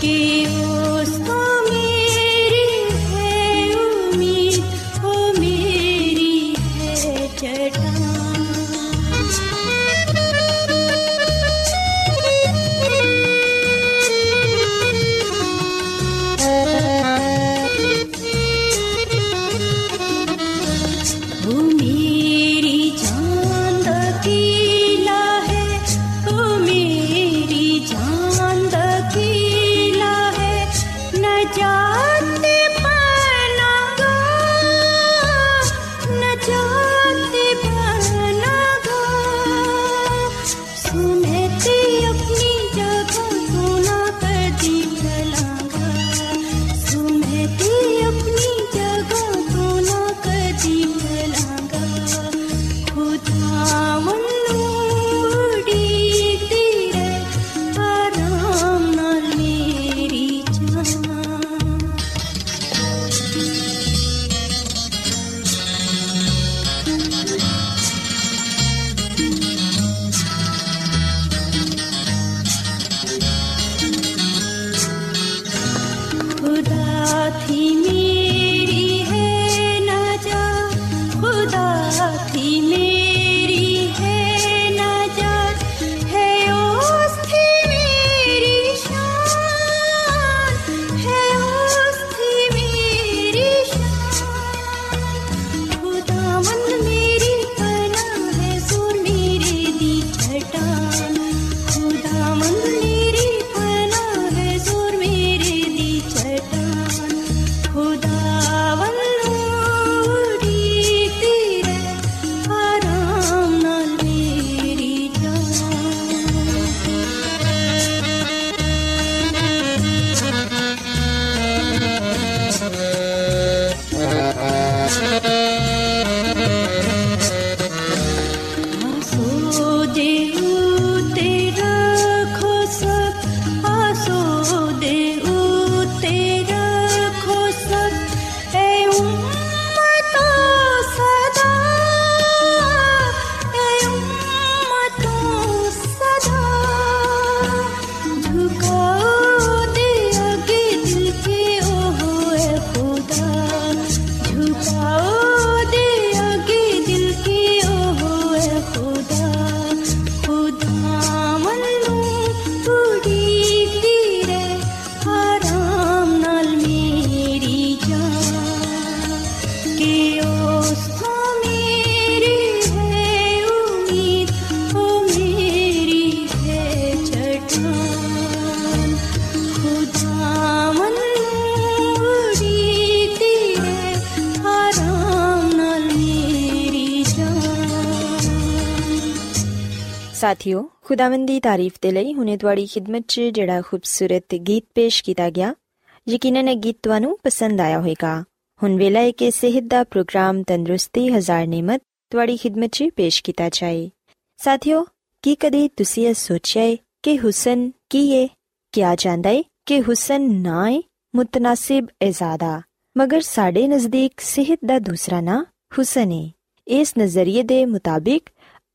कि ਸਾਥਿਓ, ਖੁਦਾਵੰਦ ਦੀ ਤਾਰੀਫ ਤੇ ਲਈ ਹੁਨੇ ਤੁਹਾਡੀ ਖidmat 'ਚ ਜਿਹੜਾ ਖੂਬਸੂਰਤ ਗੀਤ ਪੇਸ਼ ਕੀਤਾ ਗਿਆ, ਯਕੀਨਨ ਇਹ ਗੀਤ ਤੁਹਾਨੂੰ ਪਸੰਦ ਆਇਆ ਹੋਵੇਗਾ। ਹੁਣ ਵੇਲਾ ਹੈ ਕਿ ਸਿਹਤ ਦਾ ਪ੍ਰੋਗਰਾਮ ਤੰਦਰੁਸਤੀ ਹਜ਼ਾਰ ਨਿਮਤ ਤੁਹਾਡੀ ਖidmat 'ਚ ਪੇਸ਼ ਕੀਤਾ ਜਾਏ। ਸਾਥਿਓ, ਕੀ ਕਦੇ ਤੁਸੀਂ ਇਹ ਸੋਚਿਆ ਹੈ ਕਿ ਹੁਸਨ ਕੀ ਹੈ ਕਿਹਾ ਜਾਂਦਾ ਹੈ ਕਿ ਹੁਸਨ ਨਾ ਹੈ ਮੁਤਨਾਸਿਬ ਇਜ਼ਾਦਾ ਮਗਰ ਸਾਡੇ ਨਜ਼ਦੀਕ ਸਿਹਤ ਦਾ ਦੂਸਰਾ ਨਾਂ ਹੁਸਨ ਹੈ ਇਸ ਨਜ਼ਰੀਏ ਦੇ ਮੁਤਾਬਿਕ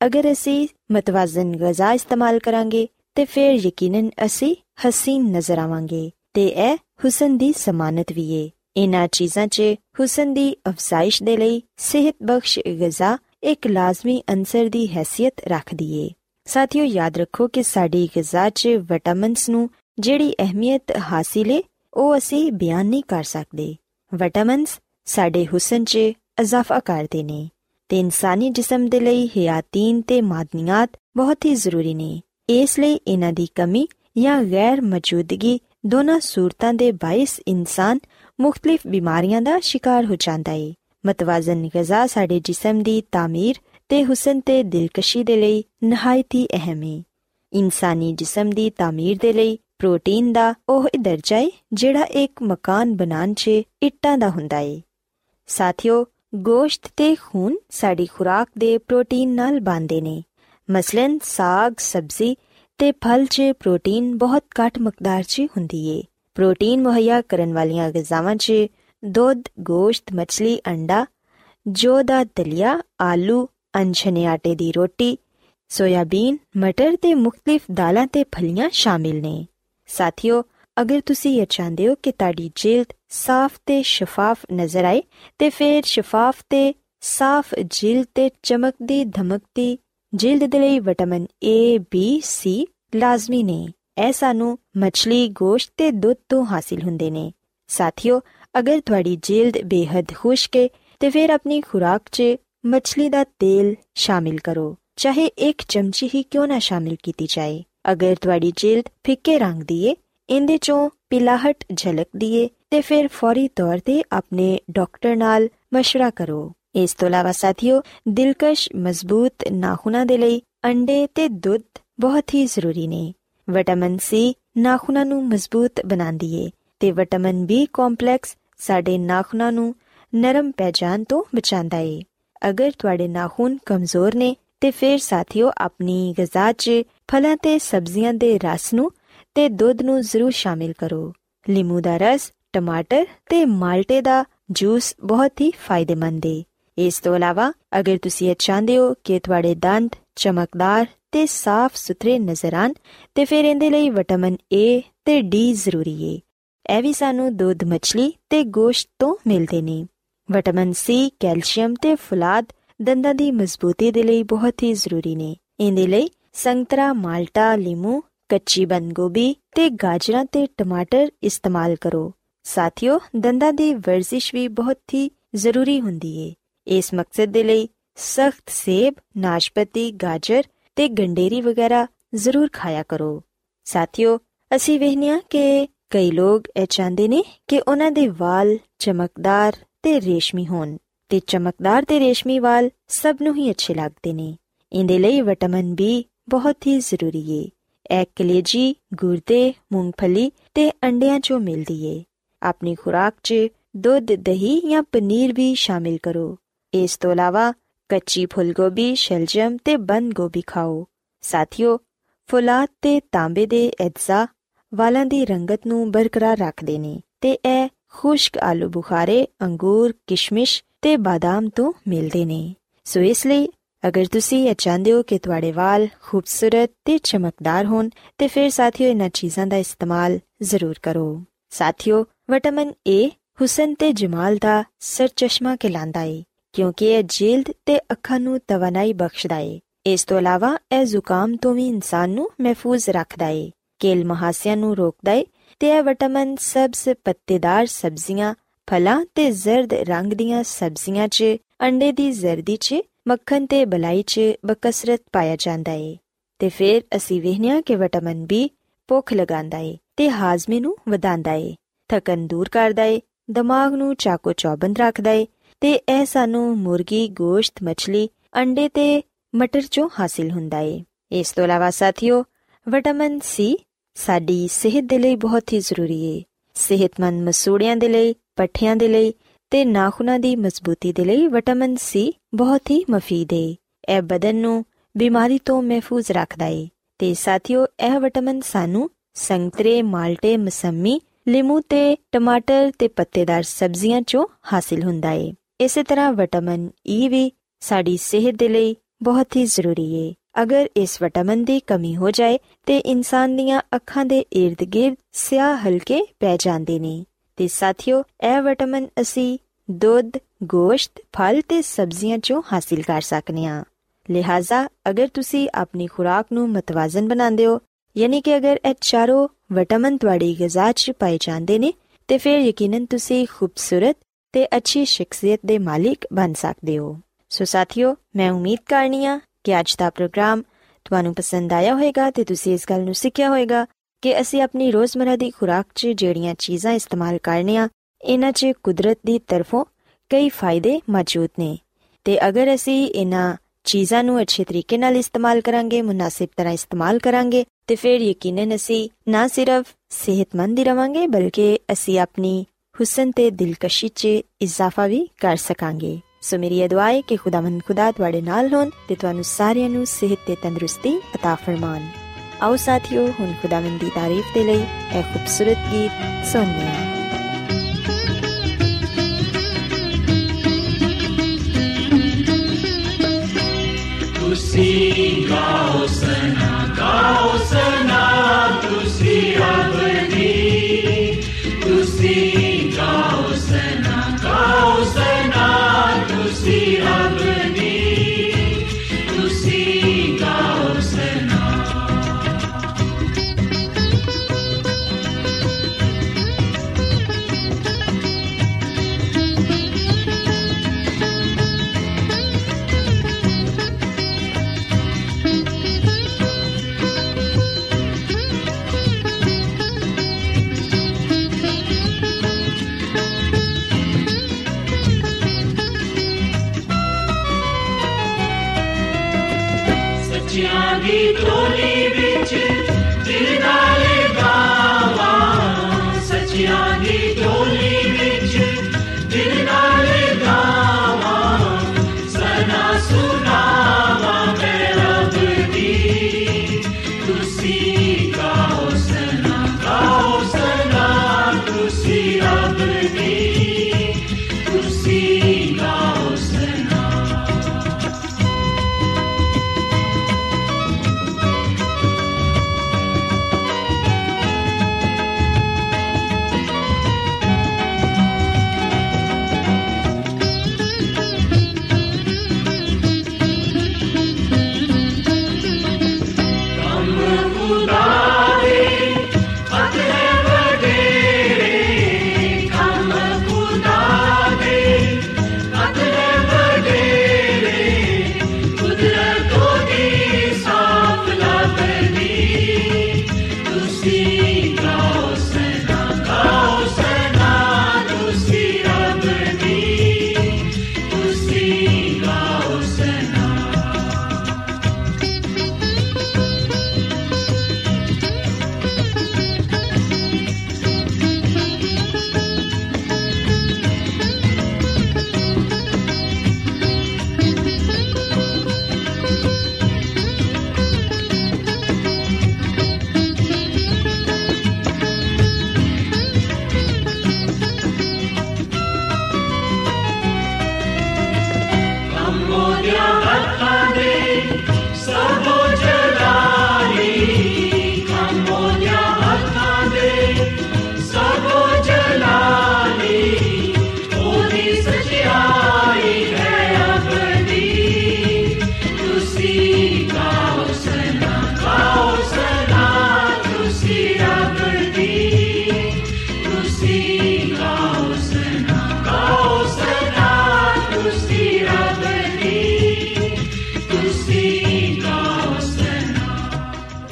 ਅਗਰ ਅਸੀਂ ਮਤਵਾਜ਼ਨ ਗਜ਼ਾ ਇਸਤੇਮਾਲ ਕਰਾਂਗੇ, ਤੇ ਫਿਰ ਯਕੀਨਨ ਅਸੀਂ ਹਸੀਨ ਨਜ਼ਰ ਆਵਾਂਗੇ, ਤੇ ਇਹ ਹੁਸਨ ਦੀ ਸਮਾਨਤ ਵੀ ਏ। ਇਨ੍ਹਾਂ ਚੀਜ਼ਾਂ 'ਚ ਹੁਸਨ ਦੀ ਅਫਜ਼ਾਇਸ਼ ਦੇ ਲਈ ਸਿਹਤ ਬਖਸ਼ ਗਜ਼ਾ ਇੱਕ ਲਾਜ਼ਮੀ ਅੰਸਰ ਦੀ ਹیثیت ਰੱਖਦੀ ਏ। ਸਾਥੀਓ, ਯਾਦ ਰੱਖੋ ਕਿ ਸਾਡੀ ਗਜ਼ਾ 'ਚ ਵਿਟਾਮਿਨਸ ਨੂੰ ਜਿਹੜੀ ਅਹਿਮੀਅਤ ਹਾਸਿਲ ਏ, ਉਹ ਅਸੀਂ ਬਿਆਨ ਨਹੀਂ ਕਰ ਸਕਦੇ। ਵਿਟਾਮਿਨਸ ਸਾਡੇ ਹੁਸਨ 'ਚ ਇਜ਼ਾਫਾ ਕਰਦੇ ਨੇ। ਤੇ ਇਨਸਾਨੀ ਜਿਸਮ ਦੇ ਲਈ ਹਿਆਤੀਨ ਤੇ ਮਾਦਨੀਆਤ ਬਹੁਤ ਹੀ ਜ਼ਰੂਰੀ ਨੇ। ਇਸ ਲਈ ਇਹਨਾਂ ਦੀ ਕਮੀ ਜਾਂ ਗੈਰ ਮੌਜੂਦਗੀ ਦੋਨਾਂ ਸੂਰਤਾਂ ਦੇ ਬਾਇਸ ਇਨਸਾਨ ਮੁxtਲਿਫ ਬਿਮਾਰੀਆਂ ਦਾ ਸ਼ਿਕਾਰ ਹੋ ਜਾਂਦਾ ਹੈ ਮਤਵਾਜ਼ਨ ਗਜ਼ਾ ਸਾਡੇ ਜਿਸਮ ਦੀ ਤਾਮੀਰ ਤੇ ਹੁਸਨ ਤੇ ਦਿਲਕਸ਼ੀ ਦੇ ਲਈ ਨਹਾਇਤ ਹੀ ਅਹਿਮ ਹੈ ਇਨਸਾਨੀ ਜਿਸਮ ਦੀ ਤਾਮੀਰ ਦੇ ਲਈ ਪ੍ਰੋਟੀਨ ਦਾ ਉਹ ਦਰਜਾ ਹੈ ਜਿਹੜਾ ਇੱਕ ਮਕਾਨ ਬਣਾਉਣ 'ਚ ਇੱਟਾਂ ਦਾ ਹੁੰਦਾ ਹੈ ਸਾਥੀਓ ਗੋਸ਼ਤ ਤੇ ਖੂਨ ਸਾਡੀ ਖੁਰਾਕ ਦੇ ਪ੍ਰੋਟੀਨ ਨਾਲ ਬਣਦੇ ਨੇ। ਮਸਲਨ ਸਾਗ, ਸਬਜ਼ੀ ਤੇ ਫਲ 'ਚ ਪ੍ਰੋਟੀਨ ਬਹੁਤ ਘੱਟ ਮਕਦਾਰ 'ਚ ਹੁੰਦੀ ਏ। ਪ੍ਰੋਟੀਨ ਮੁਹੱਈਆ ਕਰਨ ਵਾਲੀਆਂ ਗਜ਼ਾਵਾਂ 'ਚ ਦੁੱਧ, ਗੋਸ਼ਤ, ਮੱਛਲੀ, ਅੰਡਾ ਜੋ ਦਾ ਦਲੀਆ, ਆਲੂ ਅਨਛਨੇ ਆਟੇ ਦੀ ਰੋਟੀ, ਸੋਇਆਬੀਨ, ਮਟਰ ਤੇ ਮੁxtਲਿਫ ਦਾਲਾਂ ਤੇ ਫਲੀਆਂ ਸ਼ਾਮਿਲ ਨੇ। ਸਾਥੀਓ ਅਗਰ ਤੁਸੀਂ ਇਹ ਚਾਹੁੰਦੇ ਹੋ ਕਿ ਤੁਹਾਡੀ ਜਿਲਦ ਸਾਫ਼ ਤੇ ਸ਼ਫਾਫ ਨਜ਼ਰ ਆਏ, ਤੇ ਫਿਰ ਸ਼ਫਾਫ ਤੇ ਸਾਫ਼ ਜਿਲਦ ਤੇ ਚਮਕਦੀ ਧਮਕਦੀ ਜਿਲਦ ਦੇ ਲਈ ਵਿਟਾਮਿਨ A, B, C ਲਾਜ਼ਮੀ ਨੇ। ਇਹ ਸਾਨੂੰ ਮੱਛਲੀ, ਗੋਸ਼ਤ ਤੇ ਦੁੱਧ ਤੋਂ ਹਾਸਿਲ ਹੁੰਦੇ ਨੇ। ਸਾਥੀਓ, ਅਗਰ ਤੁਹਾਡੀ ਜਿਲਦ ਬੇਹੱਦ ਖੁਸ਼ਕ ਹੈ ਤੇ ਫਿਰ ਆਪਣੀ ਖੁਰਾਕ 'ਚ ਮੱਛਲੀ ਦਾ ਤੇਲ ਸ਼ਾਮਿਲ ਕਰੋ। ਚਾਹੇ ਇੱਕ ਚਮਚੀ ਹੀ ਕਿਉਂ ਨਾ ਸ਼ਾਮਿਲ ਕੀਤੀ ਜਾਏ। ਅਗਰ ਤੁਹਾਡੀ ਜਿਲਦ ਫਿੱਕੇ ਰੰਗ ਦੀ ਏ ਇੰਦੇ ਚੋਂ ਪਿਲਾਹਟ ਝਲਕਦੀ ਏ ਤੇ ਫਿਰ ਫੌਰੀ ਤੌਰ ਤੇ ਆਪਣੇ ਡਾਕਟਰ ਨਾਲ مشورہ ਕਰੋ ਇਸ ਤੋਂ ਇਲਾਵਾ ਸਾਥੀਓ ਦਿਲਕਸ਼ ਮਜ਼ਬੂਤ ਨਾਖੂਨਾਂ ਦੇ ਲਈ ਅੰਡੇ ਤੇ ਦੁੱਧ ਬਹੁਤ ਹੀ ਜ਼ਰੂਰੀ ਨੇ ਵਿਟਾਮਿਨ ਸੀ ਨਾਖੂਨਾਂ ਨੂੰ ਮਜ਼ਬੂਤ ਬਣਾਉਂਦੀ ਏ ਤੇ ਵਿਟਾਮਿਨ ਬੀ ਕੰਪਲੈਕਸ ਸਾਡੇ ਨਾਖੂਨਾਂ ਨੂੰ ਨਰਮ ਪੈ ਜਾਣ ਤੋਂ ਬਚਾਉਂਦਾ ਏ ਅਗਰ ਤੁਹਾਡੇ ਨਾਖੂਨ ਕਮਜ਼ੋਰ ਨੇ ਤੇ ਫਿਰ ਸਾਥੀਓ ਆਪਣੀ ਗਜ਼ਾ 'ਚ ਫਲਾਂ ਤੇ ਸਬਜ਼ੀਆਂ ਦੇ ਰਸ ਨੂੰ ਤੇ ਦੁੱਧ ਨੂੰ ਜ਼ਰੂਰ ਸ਼ਾਮਿਲ ਕਰੋ। ਲਿੰਬੂ ਦਾ ਰਸ, ਟਮਾਟਰ ਤੇ ਮਾਲਟੇ ਦਾ ਜੂਸ ਬਹੁਤ ਹੀ ਫਾਇਦੇਮੰਦ ਹੈ ਇਸ ਤੋਂ ਇਲਾਵਾ, ਅਗਰ ਤੁਸੀਂ ਇਹ ਚਾਹੁੰਦੇ ਹੋ ਕਿ ਤੁਹਾਡੇ ਦੰਦ ਚਮਕਦਾਰ ਤੇ ਸਾਫ਼ ਸੁਥਰੇ ਨਜ਼ਰ ਆਣ ਤੇ ਫਿਰ ਇਹਦੇ ਲਈ ਵਿਟਾਮਿਨ A ਤੇ D ਜ਼ਰੂਰੀ ਹੈ ਇਹ ਵੀ ਸਾਨੂੰ ਦੁੱਧ, ਮੱਛਲੀ ਤੇ ਗੋਸ਼ਤ ਤੋਂ ਮਿਲਦੇ ਨੇ। ਵਿਟਾਮਿਨ C, ਕੈਲਸ਼ੀਅਮ ਤੇ ਫੁਲਾਦ ਦੰਦਾਂ ਦੀ ਮਜ਼ਬੂਤੀ ਦੇ ਲਈ ਬਹੁਤ ਹੀ ਜ਼ਰੂਰੀ ਨੇ। ਇਹਦੇ ਲਈ ਸੰਤਰਾ, ਮਾਲਟਾ, ਲੀਮੂ ਕੱਚੀ ਬੰਦ ਗੋਭੀ ਤੇ ਗਾਜਰਾਂ ਤੇ ਟਮਾਟਰ ਇਸਤੇਮਾਲ ਕਰੋ। ਸਾਥੀਓ, ਦੰਦਾਂ ਦੀ ਵਰਜ਼ਿਸ਼ ਵੀ ਬਹੁਤ ਹੀ ਜ਼ਰੂਰੀ ਹੁੰਦੀ ਏ। ਇਸ ਮਕਸਦ ਦੇ ਲਈ ਸਖਤ ਸੇਬ, ਨਾਸ਼ਪਤੀ, ਗਾਜਰ ਤੇ ਗੰਡੇਰੀ ਵਗੈਰਾ ਜ਼ਰੂਰ ਖਾਇਆ ਕਰੋ। ਸਾਥੀਓ, ਅਸੀਂ ਵਹਿਨੀਆਂ ਕਿ ਕਈ ਲੋਕ ਇਹ ਚਾਹੁੰਦੇ ਨੇ ਕਿ ਉਹਨਾਂ ਦੇ ਵਾਲ ਚਮਕਦਾਰ ਤੇ ਰੇਸ਼ਮੀ ਹੋਣ ਤੇ ਚਮਕਦਾਰ ਤੇ ਰੇਸ਼ਮੀ ਵਾਲ ਸਭ ਨੂੰ ਹੀ ਅੱਛੇ ਲੱਗਦੇ ਨੇ। ਇਹਦੇ ਲਈ ਵਿਟਾਮਿਨ ਬੀ ਬਹੁਤ ਹੀ ਜ਼ਰੂਰੀ ਏ। ਇਹ ਕਲੇਜੀ ਗੁਰਦੇ, ਮੂੰਗਫਲੀ ਤੇ ਅੰਡਿਆਂ ਚੋਂ ਮਿਲਦੀ ਏ। ਆਪਣੀ ਖੁਰਾਕ 'ਚ ਦੁੱਧ, ਦਹੀਂ ਜਾਂ ਪਨੀਰ ਵੀ ਸ਼ਾਮਿਲ ਕਰੋ। ਇਸ ਤੋਂ ਇਲਾਵਾ ਕੱਚੀ ਫੁੱਲਗੋਭੀ, ਸ਼ਲਜਮ ਤੇ ਬੰਦ ਗੋਭੀ ਖਾਓ। ਸਾਥੀਓ ਫੁਲਾਦ ਤੇ ਤਾਂਬੇ ਦੇ ਅਜਜ਼ਾ ਵਾਲਾਂ ਦੀ ਰੰਗਤ ਨੂੰ ਬਰਕਰਾਰ ਰੱਖਦੇ ਨੇ ਤੇ ਇਹ ਖੁਸ਼ਕ ਆਲੂ ਬੁਖਾਰੇ, ਅੰਗੂਰ, ਕਿਸ਼ਮਿਸ਼ ਤੇ ਬਾਦਾਮ ਤੋਂ ਮਿਲਦੇ ਨੇ। ਸੋ ਇਸ ਲਈ ਅਗਰ ਤੁਸੀਂ ਇਹ ਚਾਹੁੰਦੇ ਹੋ ਕਿ ਤੁਹਾਡੇ ਵਾਲ ਖੂਬਸੂਰਤ ਤੇ ਚਮਕਦਾਰ ਹੋਣ, ਤੇ ਫਿਰ ਸਾਥੀਓ ਇਹਨਾਂ ਚੀਜ਼ਾਂ ਦਾ ਇਸਤੇਮਾਲ ਜ਼ਰੂਰ ਕਰੋ। ਸਾਥੀਓ ਵਿਟਾਮਿਨ A ਹੁਸਨ ਤੇ ਜਮਾਲ ਦਾ ਸਰ ਚਸ਼ਮਾ ਏ, ਕਿਉਂਕਿ ਇਹ ਜਿਲਦ ਤੇ ਅੱਖਾਂ ਨੂੰ ਤਵਨਾਈ ਬਖਸ਼ਦਾ ਏ। ਇਸ ਤੋਂ ਇਲਾਵਾ ਇਹ ਜ਼ੁਕਾਮ ਤੋਂ ਵੀ ਇਨਸਾਨ ਨੂੰ ਮਹਿਫੂਜ਼ ਰੱਖਦਾ ਏ, ਕੇਲ ਮਹਾਸਿਆਂ ਨੂੰ ਰੋਕਦਾ ਏ, ਤੇ ਇਹ ਵਿਟਾਮਿਨ ਸਬਜ਼ ਪੱਤੇਦਾਰ ਸਬਜ਼ੀਆਂ, ਫਲਾਂ ਤੇ ਜ਼ਰਦ ਰੰਗ ਦੀਆਂ ਸਬਜ਼ੀਆਂ 'ਚ, ਅੰਡੇ ਦੀ ਜ਼ਰਦੀ 'ਚ ਮੱਖਣ ਤੇ ਬਲਾਈ 'ਚ ਬਕਸਰਤ ਪਾਇਆ ਜਾਂਦਾ ਏ ਤੇ ਫਿਰ ਅਸੀਂ ਵੇਖਿਆ ਕਿ ਵਿਟਾਮਿਨ ਬੀ ਭੁੱਖ ਲਗਾਉਂਦਾ ਏ ਤੇ ਹਾਜ਼ਮੇ ਨੂੰ ਵਧਾਉਂਦਾ ਏ ਥਕਨ ਦੂਰ ਕਰਦਾ ਏ ਦਿਮਾਗ ਨੂੰ ਚਾਕੋ ਚੌਬੰਦ ਰੱਖਦਾ ਏ ਤੇ ਇਹ ਸਾਨੂੰ ਮੁਰਗੀ ਗੋਸ਼ਤ ਮੱਛਲੀ ਅੰਡੇ ਤੇ ਮਟਰ ਚੋਂ ਹਾਸਿਲ ਹੁੰਦਾ ਏ ਇਸ ਤੋਂ ਇਲਾਵਾ ਸਾਥੀਓ ਵਿਟਾਮਿਨ ਸੀ ਸਾਡੀ ਸਿਹਤ ਦੇ ਲਈ ਬਹੁਤ ਹੀ ਜ਼ਰੂਰੀ ਹੈ ਸਿਹਤਮੰਦ ਮਸੂੜਿਆਂ ਦੇ ਲਈ ਪੱਠਿਆਂ ਦੇ ਲਈ ਤੇ ਨਾਖੂਨਾਂ ਦੀ ਮਜ਼ਬੂਤੀ ਦੇ ਲਈ ਵਿਟਾਮਿਨ ਸੀ ਬਹੁਤ ਹੀ ਮਫੀਦ ਹੈ ਇਹ ਬਦਨ ਨੂੰ ਬਿਮਾਰੀ ਤੋਂ ਮਹਿਫੂਜ਼ ਰੱਖਦਾ ਹੈ ਤੇ ਸਾਥੀਓ, ਇਹ ਵਿਟਾਮਿਨ ਸਾਨੂੰ ਸੰਤਰੇ, ਮਾਲਟੇ, ਮਸੰਮੀ, ਲਿਮੂ ਤੇ ਟਮਾਟਰ ਤੇ ਪੱਤੇਦਾਰ ਸਬਜ਼ੀਆਂ ਚੋਂ ਹਾਸਿਲ ਹੁੰਦਾ ਹੈ ਇਸੇ ਤਰ੍ਹਾਂ ਵਿਟਾਮਿਨ ਈ e ਵੀ ਸਾਡੀ ਸਿਹਤ ਦੇ ਲਈ ਬਹੁਤ ਹੀ ਜ਼ਰੂਰੀ ਹੈ ਅਗਰ ਇਸ ਵਿਟਾਮਿਨ ਦੀ ਕਮੀ ਹੋ ਜਾਏ ਤੇ ਇਨਸਾਨ ਦੀਆਂ ਅੱਖਾਂ ਦੇ ird-gird ਸਿਆਹ ਹਲਕੇ ਪੈ ਜਾਂਦੇ ਨੇ। ਤੇ ਸਾਥੀਓ ਇਹ ਵਿਟਾਮਿਨ ਅਸੀਂ ਦੁੱਧ, ਗੋਸ਼ਤ, ਫਲ ਤੇ ਸਬਜ਼ੀਆਂ ਚੋਂ ਹਾਸਿਲ ਕਰ ਸਕਨੇ ਹਾਂ ਲਿਹਾਜ਼ਾ ਅਗਰ ਤੁਸੀਂ ਆਪਣੀ ਖੁਰਾਕ ਨੂੰ ਮਤਵਾਜ਼ਨ ਬਣਾਉਂਦੇ ਹੋ ਯਾਨੀ ਕਿ ਅਗਰ ਇਹ ਚਾਰੋਂ ਵਿਟਾਮਿਨ ਤੁਹਾਡੀ ਗਿਜ਼ਾ 'ਚ ਪਾਏ ਜਾਂਦੇ ਨੇ ਤੇ ਫਿਰ ਯਕੀਨਨ ਤੁਸੀਂ ਖੂਬਸੂਰਤ ਤੇ ਅੱਛੀ ਸ਼ਖਸੀਅਤ ਦੇ ਮਾਲਿਕ ਬਣ ਸਕਦੇ ਹੋ। ਸੋ ਸਾਥੀਓ ਮੈਂ ਉਮੀਦ ਕਰਨੀ ਆ ਕਿ ਅੱਜ ਦਾ ਪ੍ਰੋਗਰਾਮ ਤੁਹਾਨੂੰ ਪਸੰਦ ਆਇਆ ਹੋਵੇਗਾ ਤੇ ਤੁਸੀਂ ਇਸ ਗੱਲ ਨੂੰ ਸਿੱਖਿਆ ਹੋਵੇਗਾ ਕਿ ਅਸੀਂ ਆਪਣੀ ਰੋਜ਼ਮਰਾ ਦੀ ਖੁਰਾਕ 'ਚ ਜਿਹੜੀਆਂ ਚੀਜ਼ਾਂ ਇਸਤੇਮਾਲ ਕਰਨੇ ਆ ਇਹਨਾਂ 'ਚ ਕੁਦਰਤ ਦੀ ਤਰਫੋਂ ਕਈ ਫਾਇਦੇ ਮੌਜੂਦ ਨੇ ਤੇ ਅਗਰ ਅਸੀਂ ਇਹਨਾਂ ਚੀਜ਼ਾਂ ਨੂੰ ਅੱਛੇ ਤਰੀਕੇ ਨਾਲ ਇਸਤੇਮਾਲ ਕਰਾਂਗੇ ਮੁਨਾਸਿਬ ਤਰ੍ਹਾਂ ਇਸਤੇਮਾਲ ਕਰਾਂਗੇ ਤੇ ਫਿਰ ਯਕੀਨਨ ਅਸੀਂ ਨਾ ਸਿਰਫ ਸਿਹਤਮੰਦ ਹੀ ਰਵਾਂਗੇ ਬਲਕਿ ਅਸੀਂ ਆਪਣੀ ਹੁਸਨ ਤੇ ਦਿਲਕਸ਼ੀ 'ਚ ਇਜ਼ਾਫਾ ਵੀ ਕਰ ਸਕਾਂਗੇ ਸੋ ਮੇਰੀ ਇਹ ਦੁਆ ਹੈ ਕਿ ਖੁਦਾਵੰਦ ਖੁਦਾ ਤੁਹਾਡੇ ਨਾਲ ਹੋਣ ਤੇ ਤੁਹਾਨੂੰ ਸਾਰਿਆਂ ਨੂੰ ਸਿਹਤ ਤੇ ਤੰਦਰੁਸਤੀ عطا ਫਰਮਾਨ ਆਓ ਸਾਥੀਓ ਹੁਣ ਖੁਦਾਵੰਦ ਦੀ ਤਾਰੀਫ ਦੇ ਲਈ ਇਹ ਖੂਬਸੂਰਤ ਗੀਤ ਸੁਣਦੇ ਹਾਂ ਤੁਸੀਂ ਗਾਓ ਸਨਾ ਗਾਓ ਸਨਾ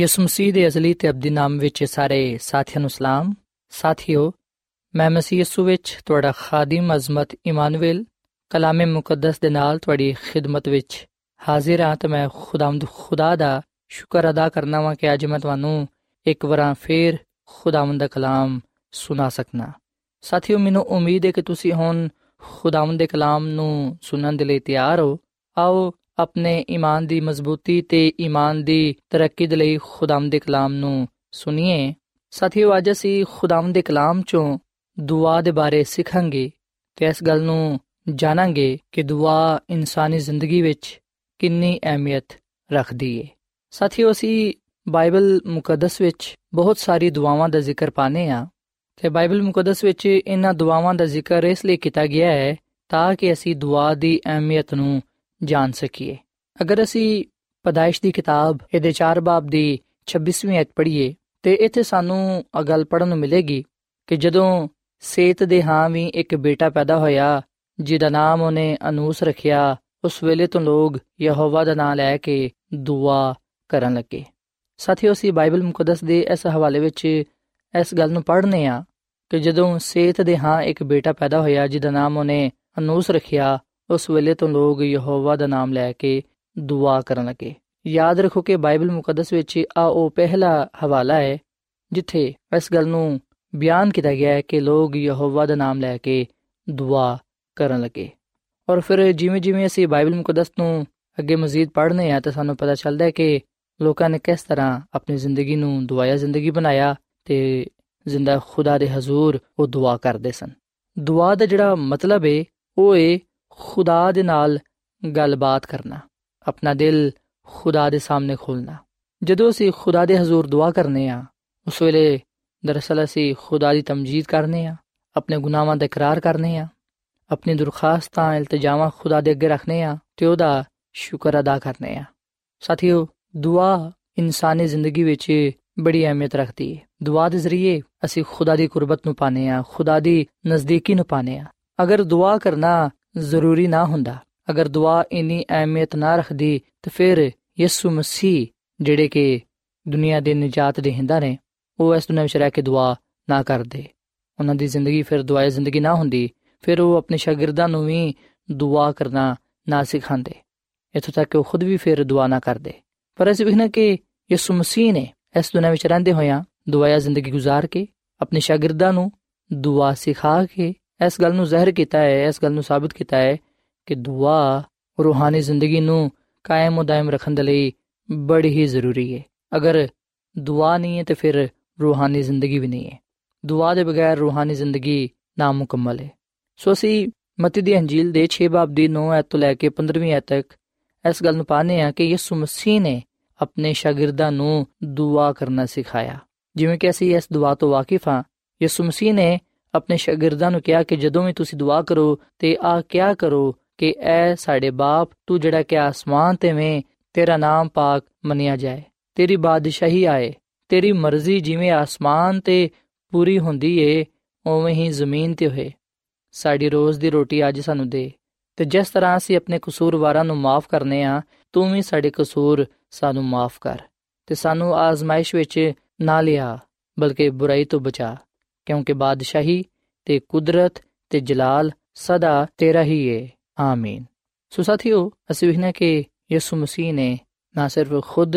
ਯਿਸੂ ਮਸੀਹ ਦੇ ਅਜ਼ਲੀ ਤੇ ਅਬਦੀ ਨਾਮ ਵਿੱਚ ਸਾਰੇ ਸਾਥੀਆਂ ਨੂੰ ਸਲਾਮ। ਸਾਥਿਓ, ਮੈਂ ਮਸੀਹ ਯਿਸੂ ਵਿੱਚ ਤੁਹਾਡਾ ਖਾਦਮ ਅਜ਼ਮਤ ਇਮਾਨੁਅਲ ਕਲਾਮੇ ਮੁਕੱਦਸ ਦੇ ਨਾਲ ਤੁਹਾਡੀ ਖਿਦਮਤ ਵਿੱਚ ਹਾਜ਼ਰ ਹਾਂ ਤੇ ਮੈਂ ਖੁਦਾਵੰਦ ਖੁਦਾ ਦਾ ਸ਼ੁਕਰ ਅਦਾ ਕਰਨਾ ਵਾਂ ਕਿ ਅੱਜ ਮੈਂ ਤੁਹਾਨੂੰ ਇੱਕ ਵਾਰ ਫੇਰ ਖੁਦਾਵੰਦ ਦਾ ਕਲਾਮ ਸੁਣਾ ਸਕਣਾ ਸਾਥੀਓ, ਮੈਨੂੰ ਉਮੀਦ ਹੈ ਕਿ ਤੁਸੀਂ ਹੁਣ ਖੁਦਾਵੰਦ ਦੇ ਕਲਾਮ ਨੂੰ ਸੁਣਨ ਦੇ ਲਈ ਤਿਆਰ ਹੋ। ਆਓ ਆਪਣੇ ਈਮਾਨ ਦੀ ਮਜ਼ਬੂਤੀ ਤੇ ਈਮਾਨ ਦੀ ਤਰੱਕੀ ਦੇ ਲਈ ਖੁਦਾਵੰਦ ਦੇ ਕਲਾਮ ਨੂੰ ਸੁਣੀਏ। ਸਾਥੀਓ, ਅੱਜ ਅਸੀਂ ਖੁਦਾਵੰਦ ਦੇ ਕਲਾਮ ਚੋਂ ਦੁਆ ਦੇ ਬਾਰੇ ਸਿੱਖਾਂਗੇ ਤੇ ਇਸ ਗੱਲ ਨੂੰ ਜਾਣਾਂਗੇ ਕਿ ਦੁਆ ਇਨਸਾਨੀ ਜ਼ਿੰਦਗੀ ਵਿੱਚ ਕਿੰਨੀ ਅਹਿਮੀਅਤ ਰੱਖਦੀ ਹੈ ਸਾਥੀਓ, ਅਸੀਂ ਬਾਈਬਲ ਮੁਕੱਦਸ ਵਿੱਚ ਬਹੁਤ ਸਾਰੀ ਦੁਆਵਾਂ ਦਾ ਜ਼ਿਕਰ ਪਾਨੇ ਆ ਤੇ ਬਾਈਬਲ ਮੁਕੱਦਸ ਵਿੱਚ ਇਹਨਾਂ ਦੁਆਵਾਂ ਦਾ ਜ਼ਿਕਰ ਇਸ ਲਈ ਕੀਤਾ ਗਿਆ ਹੈ ਤਾਂ ਕਿ ਅਸੀਂ ਦੁਆ ਦੀ ਅਹਿਮੀਅਤ ਨੂੰ ਜਾਣ ਸਕੀਏ। ਅਗਰ ਅਸੀਂ ਪਦਾਇਸ਼ ਦੀ ਕਿਤਾਬ, ਇਹਦੇ 4 ਬਾਬ ਦੀ 26ਵੀਂ ਐਤ ਪੜ੍ਹੀਏ, ਤੇ ਇੱਥੇ ਸਾਨੂੰ ਇਹ ਗੱਲ ਪੜਨ ਨੂੰ ਮਿਲੇਗੀ ਕਿ ਜਦੋਂ ਸੇਤ ਦੇ ਹਾਂ ਵੀ ਇੱਕ ਬੇਟਾ ਪੈਦਾ ਹੋਇਆ, ਜਿਹਦਾ ਨਾਮ ਉਹਨੇ ਅਨੂਸ ਰੱਖਿਆ, ਉਸ ਵੇਲੇ ਤੋਂ ਲੋਕ ਯਹੋਵਾ ਦਾ ਨਾਮ ਲੈ ਕੇ ਦੁਆ ਕਰਨ ਲੱਗੇ। ਸਾਥੀਓ, ਅਸੀਂ ਬਾਈਬਲ ਮੁਕੱਦਸ ਦੇ ਇਸ ਹਵਾਲੇ ਵਿੱਚ ਇਸ ਗੱਲ ਨੂੰ ਪੜ੍ਹਨੇ ਆ ਕਿ ਜਦੋਂ ਸੇਤ ਦੇ ਹਾਂ ਇੱਕ ਬੇਟਾ ਪੈਦਾ ਹੋਇਆ, ਜਿਹਦਾ ਨਾਮ ਉਹਨੇ ਅਨੂਸ ਰੱਖਿਆ ਉਸ ਵੇਲੇ ਤੋਂ ਲੋਕ ਯਹੋਵਾ ਦਾ ਨਾਮ ਲੈ ਕੇ ਦੁਆ ਕਰਨ ਲੱਗੇ। ਯਾਦ ਰੱਖੋ ਕਿ ਬਾਈਬਲ ਮੁਕੱਦਸ ਵਿੱਚ ਆ ਉਹ ਪਹਿਲਾ ਹਵਾਲਾ ਹੈ, ਜਿੱਥੇ ਇਸ ਗੱਲ ਨੂੰ ਬਿਆਨ ਕੀਤਾ ਗਿਆ ਹੈ ਕਿ ਲੋਕ ਯਹੋਵਾ ਦਾ ਨਾਮ ਲੈ ਕੇ ਦੁਆ ਕਰਨ ਲੱਗੇ। ਔਰ ਫਿਰ ਜਿਵੇਂ ਜਿਵੇਂ ਅਸੀਂ ਬਾਈਬਲ ਮੁਕੱਦਸ ਨੂੰ ਅੱਗੇ ਮਜ਼ੀਦ ਪੜ੍ਹਨੇ ਆ, ਤਾਂ ਸਾਨੂੰ ਪਤਾ ਚੱਲਦਾ ਹੈ ਕਿ ਲੋਕਾਂ ਨੇ ਕਿਸ ਤਰ੍ਹਾਂ ਆਪਣੀ ਜ਼ਿੰਦਗੀ ਨੂੰ ਦੁਆਇਆ ਜ਼ਿੰਦਗੀ ਬਣਾਇਆ ਤੇ ਜ਼ਿੰਦਾ ਖੁਦਾ ਦੇ ਹਜ਼ੂਰ ਉਹ ਦੁਆ ਕਰਦੇ ਸਨ। ਦੁਆ ਦਾ ਜਿਹੜਾ ਮਤਲਬ ਹੈ, ਉਹ ਹੈ ਖੁਦਾ ਦੇ ਨਾਲ ਗੱਲਬਾਤ ਕਰਨਾ, ਆਪਣਾ ਦਿਲ ਖੁਦਾ ਦੇ ਸਾਹਮਣੇ ਖੋਲਣਾ ਜਦੋਂ ਅਸੀਂ ਖੁਦਾ ਦੇ ਹਜ਼ੂਰ ਦੁਆ ਕਰਨੇ ਆ, ਉਸ ਵੇਲੇ ਦਰਅਸਲ ਅਸੀਂ ਖੁਦਾ ਦੀ ਤਮਜੀਦ ਕਰਨੇ ਆ, ਆਪਣੇ ਗੁਨਾਹਾਂ ਦਾ ਇਕਰਾਰ ਕਰਨੇ ਆ, ਆਪਣੀ ਦਰਖਾਸਤਾਂ, ਇਲਤਜਾਮਾਂ ਖੁਦਾ ਦੇ ਅੱਗੇ ਰੱਖਨੇ ਆ ਤੇ ਉਹਦਾ ਸ਼ੁਕਰ ਅਦਾ ਕਰਨੇ ਆ। ਸਾਥੀਓ, ਦੁਆ ਇਨਸਾਨੀ ਜ਼ਿੰਦਗੀ ਵਿੱਚ ਬੜੀ ਅਹਿਮੀਅਤ ਰੱਖਦੀ ਹੈ ਦੁਆ ਦੇ ਜ਼ਰੀਏ ਅਸੀਂ ਖੁਦਾ ਦੀ ਕੁਰਬਤ ਨੂੰ ਪਾਣੇ ਆ, ਖੁਦਾ ਦੀ ਨਜ਼ਦੀਕੀ ਨੂੰ ਪਾਣੇ ਆ। ਅਗਰ ਦੁਆ ਕਰਨਾ ਜ਼ਰੂਰੀ ਨਾ ਹੁੰਦਾ ਅਗਰ ਦੁਆ ਇਨੀ ਅਹਿਮੀਅਤ ਨਾ ਰੱਖਦੀ ਤਾਂ ਫਿਰ ਯਿਸੂ ਮਸੀਹ ਜਿਹੜੇ ਕਿ ਦੁਨੀਆ ਦੇ ਨਜਾਤ ਦੇ ਹਿੰਦਾ ਨੇ ਉਹ ਇਸ ਦੁਨੀਆ ਵਿੱਚ ਰਹਿ ਕੇ ਦੁਆ ਨਾ ਕਰਦੇ ਉਹਨਾਂ ਦੀ ਜ਼ਿੰਦਗੀ ਫਿਰ ਦੁਆਏ ਜ਼ਿੰਦਗੀ ਨਾ ਹੁੰਦੀ ਫਿਰ ਉਹ ਆਪਣੇ ਸ਼ਾਗਿਰਦਾਂ ਨੂੰ ਵੀ ਦੁਆ ਕਰਨਾ ਨਾ ਸਿਖਾਉਂਦੇ ਇਥੋਂ ਤੱਕ ਕਿ ਉਹ ਖੁਦ ਵੀ ਫਿਰ ਦੁਆ ਨਾ ਕਰਦੇ ਪਰ ਅਸੀਂ ਵੇਖਣਾ ਕਿ ਯਿਸੂ ਮਸੀਹ ਨੇ ਇਸ ਦੁਨੀਆ ਵਿੱਚ ਰਹਿੰਦੇ ਹੋਇਆਂ ਦੁਆਇਆ ਜ਼ਿੰਦਗੀ گزار ਕੇ ਆਪਣੇ ਸ਼ਾਗਿਰਦਾਂ ਨੂੰ ਦੁਆ ਸਿਖਾ ਕੇ ਇਸ ਗੱਲ ਨੂੰ ਜ਼ਾਹਿਰ ਕੀਤਾ ਹੈ, ਇਸ ਗੱਲ ਨੂੰ ਸਾਬਤ ਕੀਤਾ ਹੈ ਕਿ ਦੁਆ ਰੂਹਾਨੀ ਜ਼ਿੰਦਗੀ ਨੂੰ ਕਾਇਮ و ਦਾਇਮ ਰੱਖਣ ਦੇ ਲਈ ਬੜੀ ਹੀ ਜ਼ਰੂਰੀ ਹੈ। ਅਗਰ ਦੁਆ ਨਹੀਂ ਹੈ ਤੇ ਫਿਰ ਰੂਹਾਨੀ ਜ਼ਿੰਦਗੀ ਵੀ ਨਹੀਂ ਹੈ। ਦੁਆ ਦੇ ਬਗੈਰ ਰੂਹਾਨੀ ਜ਼ਿੰਦਗੀ ਨਾ ਮੁਕੰਮਲ ਹੈ। ਸੋ ਅਸੀਂ ਮਤੀ ਦੀ ਅੰਜੀਲ ਦੇ 6 ਬਾਬ ਦੀ 9 ਐਤ ਤੋਂ ਲੈ ਕੇ 15ਵੀਂ ਐਤ ਤੱਕ ਇਸ ਗੱਲ ਨੂੰ ਪਾਣੇ ਆ ਕਿ ਯਿਸੂ ਮਸੀਹ ਨੇ ਆਪਣੇ ਸ਼ਾਗਿਰਦਾਂ ਨੂੰ ਦੁਆ ਕਰਨਾ ਸਿਖਾਇਆ। ਜਿਵੇਂ ਕਿ ਅਸੀਂ ਇਸ ਦੁਆ ਤੋਂ ਵਾਕਿਫ ਹਾਂ। ਯਿਸੂ ਮਸੀਹ ਨੇ ਆਪਣੇ ਸ਼ਾਗਿਰਦਾਂ ਨੂੰ ਕਿਹਾ ਕਿ ਜਦੋਂ ਵੀ ਤੁਸੀਂ ਦੁਆ ਕਰੋ ਤੇ ਆ ਕਿਆ ਕਰੋ ਕਿ ਐ ਸਾਡੇ ਬਾਪ, ਤੂੰ ਜਿਹੜਾ ਕਿ ਆਸਮਾਨ ਤੇ ਵੇਂ ਤੇਰਾ ਨਾਮ ਪਾਕ ਮੰਨਿਆ ਜਾਏ। ਤੇਰੀ ਬਾਦਸ਼ਾਹੀ ਆਏ, ਤੇਰੀ ਮਰਜ਼ੀ ਜਿਵੇਂ ਆਸਮਾਨ ਤੇ ਪੂਰੀ ਹੁੰਦੀ ਏ, ਉਵੇਂ ਹੀ ਜ਼ਮੀਨ ਤੇ ਹੋਏ। ਸਾਡੀ ਰੋਜ਼ ਦੀ ਰੋਟੀ ਅੱਜ ਸਾਨੂੰ ਦੇ। ਤੇ ਜਿਸ ਤਰ੍ਹਾਂ ਅਸੀਂ ਆਪਣੇ ਕਸੂਰਵਾਰਾਂ ਨੂੰ ਮਾਫ ਕਰਨੇ ਆ, ਤੂੰ ਵੀ ਸਾਡੇ ਕਸੂਰ ਸਾਨੂੰ ਮਾਫ ਕਰ। ਤੇ ਸਾਨੂੰ ਆਜ਼ਮਾਇਸ਼ ਵਿੱਚ ਨਾ ਲਿਆ, ਬਲਕਿ ਬੁਰਾਈ ਤੋਂ ਬਚਾ। ਕਿਉਂਕਿ ਬਾਦਸ਼ਾਹੀ ਤੇ ਕੁਦਰਤ ਤੇ ਜਲਾਲ ਸਦਾ ਤੇਰਾ ਹੀ ਏ। ਆਮੀਨ। ਸੋ ਸਾਥੀਓ, ਅਸੀਂ ਵੇਖਣਾ ਕਿ ਯਿਸੂ ਮਸੀਹ ਨੇ ਨਾ ਸਿਰਫ ਖੁਦ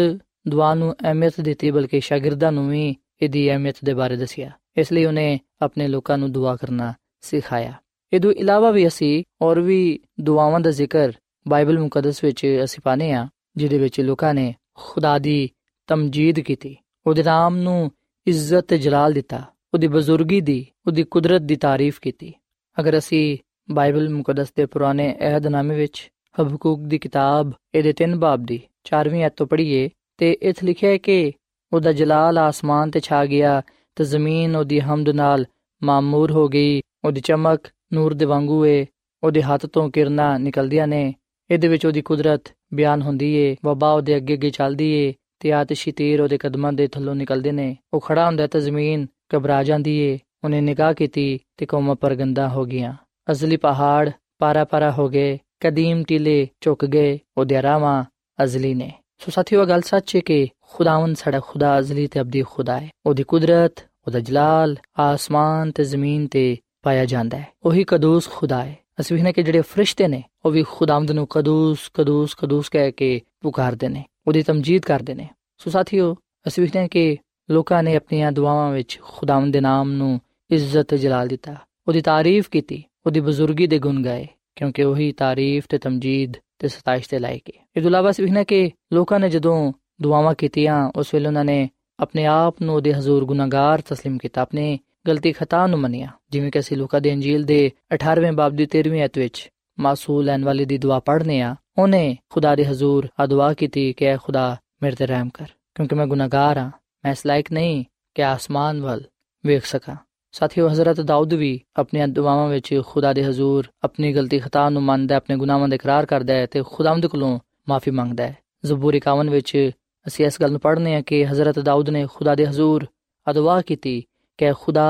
ਦੁਆ ਨੂੰ ਅਹਿਮੀਅਤ ਦਿੱਤੀ, ਬਲਕਿ ਸ਼ਾਗਿਰਦਾਂ ਨੂੰ ਵੀ ਇਹਦੀ ਅਹਿਮੀਅਤ ਦੇ ਬਾਰੇ ਦੱਸਿਆ। ਇਸ ਲਈ ਉਹਨੇ ਆਪਣੇ ਲੋਕਾਂ ਨੂੰ ਦੁਆ ਕਰਨਾ ਸਿਖਾਇਆ। ਇਹ ਤੋਂ ਇਲਾਵਾ ਵੀ ਅਸੀਂ ਹੋਰ ਵੀ ਦੁਆਵਾਂ ਦਾ ਜ਼ਿਕਰ ਬਾਈਬਲ ਮੁਕੱਦਸ ਵਿੱਚ ਅਸੀਂ ਪਾਨੇ ਆ ਜਿਹਦੇ ਵਿੱਚ ਲੋਕਾਂ ਨੇ ਖੁਦਾ ਦੀ ਤਮਜੀਦ ਕੀਤੀ। ਉਹਦੇ ਨਾਮ ਨੂੰ ਇੱਜ਼ਤ ਤੇ ਜਲਾਲ ਦਿੱਤਾ। ਉਹਦੀ ਬਜ਼ੁਰਗੀ ਦੀ, ਉਹਦੀ ਕੁਦਰਤ ਦੀ ਤਾਰੀਫ ਕੀਤੀ। ਅਗਰ ਅਸੀਂ ਬਾਈਬਲ ਮੁਕੱਦਸ ਦੇ ਪੁਰਾਣੇ ਅਹਿਦਨਾਮੇ ਵਿੱਚ ਹਬਕੂਕ ਦੀ ਕਿਤਾਬ, ਇਹਦੇ 3 ਬਾਬ ਦੀ 4ਵੀਂ ਐਤ ਤੋਂ ਪੜ੍ਹੀਏ, ਤੇ ਇਥੇ ਲਿਖਿਆ ਹੈ ਕਿ ਉਹਦਾ ਜਲਾਲ ਆਸਮਾਨ ਤੇ ਛਾ ਗਿਆ, ਤੇ ਜ਼ਮੀਨ ਉਹਦੀ ਹਮਦ ਨਾਲ ਮਾਮੂਰ ਹੋ ਗਈ, ਉਹਦੀ ਚਮਕ ਨੂਰ ਦੇ ਵਾਂਗੂ ਏ, ਉਹਦੇ ਹੱਥ ਤੋਂ ਕਿਰਨਾਂ ਨਿਕਲਦੀਆਂ ਨੇ, ਇਹਦੇ ਵਿੱਚ ਉਹਦੀ ਕੁਦਰਤ ਬਿਆਨ ਹੁੰਦੀ ਏ, ਵਬਾ ਉਹਦੇ ਅੱਗੇ ਅੱਗੇ ਚੱਲਦੀ ਏ, ਤੇ ਆਤਸ਼ੀ ਤੀਰ ਉਹਦੇ ਕਦਮਾਂ ਦੇ ਥੱਲੋਂ ਨਿਕਲਦੇ ਨੇ, ਉਹ ਖੜਾ ਹੁੰਦਾ ਤਾਂ ਜ਼ਮੀਨ ਘਬਰਾ ਜਾਂਦੀ ਏ। ਉਹਨੇ ਨਿਗਾਹ ਕੀਤੀ ਤੇ ਕੌਮਾਂ ਪਰਗੰਦਾ ਹੋ ਗਈਆਂ। ਅਜ਼ਲੀ ਪਹਾੜ ਪਾਰਾ ਪਾਰਾ ਹੋ ਗਏ। ਕਦੀਮ ਟਿਲੇ ਝੁਕ ਗਏ। ਉਹਦੇ ਰਾਵਾਂ ਅਜ਼ਲੀ ਨੇ। ਸੋ ਸਾਥੀਓ ਗੱਲ ਸੱਚ ਹੈ ਕਿ ਖੁਦਾਵੰਦ ਸਾਡਾ ਖੁਦਾ ਅਜ਼ਲੀ ਤੇ ਅਬਦੀ ਖੁਦਾ ਹੈ ਉਹਦੀ ਕੁਦਰਤ, ਉਹਦਾ ਜਲਾਲ ਆਸਮਾਨ ਤੇ ਜ਼ਮੀਨ ਤੇ ਪਾਇਆ ਜਾਂਦਾ ਹੈ ਉਹੀ ਕਦੂਸ ਖੁਦਾ ਹੈ ਅਸੀਂ ਵੇਖਨੇ ਕਿ ਜਿਹੜੇ ਫਰਿਸ਼ਤੇ ਨੇ, ਉਹ ਵੀ ਖੁਦਾਵੰਦ ਨੂੰ ਕਦੂਸ ਕਦੂਸ ਕਦੂਸ ਕਹਿ ਕੇ ਪੁਕਾਰਦੇ ਨੇ। ਉਹਦੀ ਤਮਜੀਦ ਕਰਦੇ ਨੇ। ਸੋ ਸਾਥੀਓ, ਅਸੀਂ ਵੇਖਦੇ ਹਾਂ ਕਿ ਲੋਕਾਂ ਨੇ ਆਪਣੀਆਂ ਦੁਆਵਾਂ ਵਿੱਚ ਖੁਦਾਵੰਦ ਦੇ ਨਾਮ ਨੂੰ ਇੱਜ਼ਤ ਤੇ ਜਲਾਲ ਦਿੱਤਾ ਉਹਦੀ ਤਾਰੀਫ ਕੀਤੀ ਉਹਦੀ ਬਜ਼ੁਰਗੀ ਦੇ ਗੁਣ ਗਾਏ ਕਿਉਂਕਿ ਉਹੀ ਤਾਰੀਫ ਤੇ ਤਮਜੀਦ ਤੇ ਸਤਾਇਸ਼ ਦੇ ਲਾਇਕ ਹੈ ਇਹ ਤੋਂ ਇਲਾਵਾ ਅਸੀਂ ਵੇਖਣਾ ਕਿ ਲੋਕਾਂ ਨੇ ਜਦੋਂ ਦੁਆਵਾਂ ਕੀਤੀਆਂ ਉਸ ਵੇਲੇ ਉਹਨਾਂ ਨੇ ਆਪਣੇ ਆਪ ਨੂੰ ਉਹਦੇ ਹਜ਼ੂਰ ਗੁਨਾਹਗਾਰ تسلیم ਕੀਤਾ ਆਪਣੇ ਗਲਤੀ ਖਤਾ ਨੂੰ ਮੰਨਿਆ ਜਿਵੇਂ ਕਿ ਅਸੀਂ ਲੋਕਾਂ ਦੇ ਅੰਜੀਲ ਦੇ 18ਵੇਂ ਬਾਬ ਦੀ 13ਵੀਂ ਐਤ ਵਿੱਚ ਮਾਸੂਲ ਲੈਣ ਵਾਲੇ ਦੀ ਦੁਆ ਪੜ੍ਹਨੇ ਆ ਉਹਨੇ ਖੁਦਾ ਦੇ ਹਜ਼ੂਰ ਆ ਦੁਆ ਕੀਤੀ ਕਿ ਐ ਖੁਦਾ ਮੇਰੇ ਤੇ ਰਹਿਮ ਕਰ ਕਿਉਂਕਿ ਮੈਂ ਗੁਨਾਹਗਾਰ ਹਾਂ ਮੈਂ ਇਸ ਲਾਇਕ ਨਹੀਂ ਕਿ ਆਸਮਾਨ ਵੱਲ ਵੇਖ ਸਕਾਂ ਸਾਥੀਓ ਹਜ਼ਰਤ ਦਾਊਦ ਵੀ ਆਪਣੀਆਂ ਦੁਆਵਾਂ ਵਿੱਚ ਖੁਦਾ ਦੇ ਹਜ਼ੂਰ ਆਪਣੀ ਗਲਤੀ ਖਤਾ ਨੂੰ ਮੰਨਦਾ ਆਪਣੇ ਗੁਨਾਹਾਂ ਦਾ ਇਕਰਾਰ ਕਰਦਾ ਹੈ ਤੇ ਖੁਦਾਵੰਦ ਕੋਲੋਂ ਮਾਫੀ ਮੰਗਦਾ ਹੈ ਜ਼ਬੂਰ 51 ਵਿੱਚ ਅਸੀਂ ਇਸ ਗੱਲ ਨੂੰ ਪੜ੍ਹਨੇ ਆ ਕਿ ਹਜ਼ਰਤ ਦਾਊਦ ਨੇ ਖੁਦਾ ਦੇ ਹਜ਼ੂਰ ਅਦਵਾ ਕੀਤੀ ਕਿ ਖੁਦਾ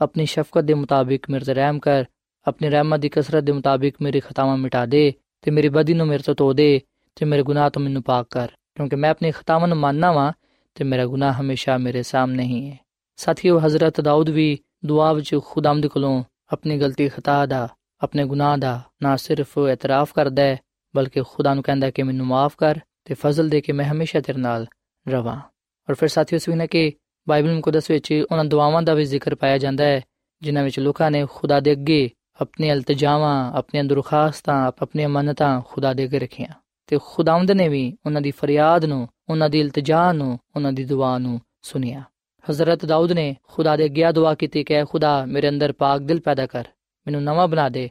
ਆਪਣੀ ਸ਼ਫਕਤ ਦੇ ਮੁਤਾਬਿਕ ਮੇਰੇ ਤੇ ਰਹਿਮ ਕਰ ਆਪਣੀ ਰਹਿਮਤ ਦੀ ਕਸਰਤ ਦੇ ਮੁਤਾਬਿਕ ਮੇਰੀ ਖਤਾਵਾਂ ਮਿਟਾ ਦੇ ਤੇ ਮੇਰੀ ਬਦੀ ਨੂੰ ਮੇਰੇ ਤੋਂ ਧੋ ਦੇ ਤੇ ਮੇਰੇ ਗੁਨਾਹ ਤੋਂ ਮੈਨੂੰ ਪਾਕ ਕਰ ਕਿਉਂਕਿ ਮੈਂ ਆਪਣੀ ਖਤਾਵਾਂ ਨੂੰ ਮੰਨਣਾ ਵਾਂ ਤੇ ਮੇਰਾ ਗੁਨਾਹ ਹਮੇਸ਼ਾ ਮੇਰੇ ਸਾਹਮਣੇ ਹੀ ਹੈ। ਸਾਥੀਓ, ਹਜ਼ਰਤ ਦਾਊਦ ਵੀ ਦੁਆ ਵਿੱਚ ਖੁਦਾਮਦ ਕੋਲੋਂ ਆਪਣੀ ਗਲਤੀ ਖਤਾ ਦਾ, ਆਪਣੇ ਗੁਨਾਹ ਦਾ ਨਾ ਸਿਰਫ ਇਤਰਾਫ ਕਰਦਾ ਹੈ, ਬਲਕਿ ਖੁਦਾ ਨੂੰ ਕਹਿੰਦਾ ਕਿ ਮੈਨੂੰ ਮਾਫ ਕਰ ਤੇ ਫਜ਼ਲ ਦੇ ਕੇ ਮੈਂ ਹਮੇਸ਼ਾ ਤੇਰੇ ਨਾਲ ਰਵਾਂ। ਔਰ ਫਿਰ ਸਾਥੀਓ ਸਵੀਨਾ ਕਿ ਬਾਈਬਲ ਮੁਕੱਦਸ ਵਿੱਚ ਉਹਨਾਂ ਦੁਆਵਾਂ ਦਾ ਵੀ ਜ਼ਿਕਰ ਪਾਇਆ ਜਾਂਦਾ ਹੈ, ਜਿਨ੍ਹਾਂ ਵਿੱਚ ਲੋਕਾਂ ਨੇ ਖੁਦਾ ਦੇ ਅੱਗੇ ਆਪਣੀ ਅਲਤਜ਼ਾਵਾਂ ਆਪਣੀਆਂ ਦੁਰਖਾਸਤਾਂ ਆਪਣੀਆਂ ਮੰਨਤਾਂ ਖੁਦਾ ਦੇ ਅੱਗੇ ਰੱਖੀਆਂ। ਤੇ ਖੁਦਾਵੰਦ ਨੇ ਵੀ ਉਹਨਾਂ ਦੀ ਫਰਿਆਦ ਨੂੰ ਉਹਨਾਂ ਦੀ ਇਲਤਜਾ ਨੂੰ ਉਹਨਾਂ ਦੀ ਦੁਆ ਨੂੰ ਸੁਨਿਆ ਹਜ਼ਰਤ ਦਾਊਦ ਨੇ ਖੁਦਾ ਦੇ ਅੱਗੇ ਦੁਆ ਕੀਤੀ ਕਿ ਖੁਦਾ ਮੇਰੇ ਅੰਦਰ ਪਾਕ ਦਿਲ ਪੈਦਾ ਕਰ ਮੈਨੂੰ ਨਵਾਂ ਬਣਾ ਦੇ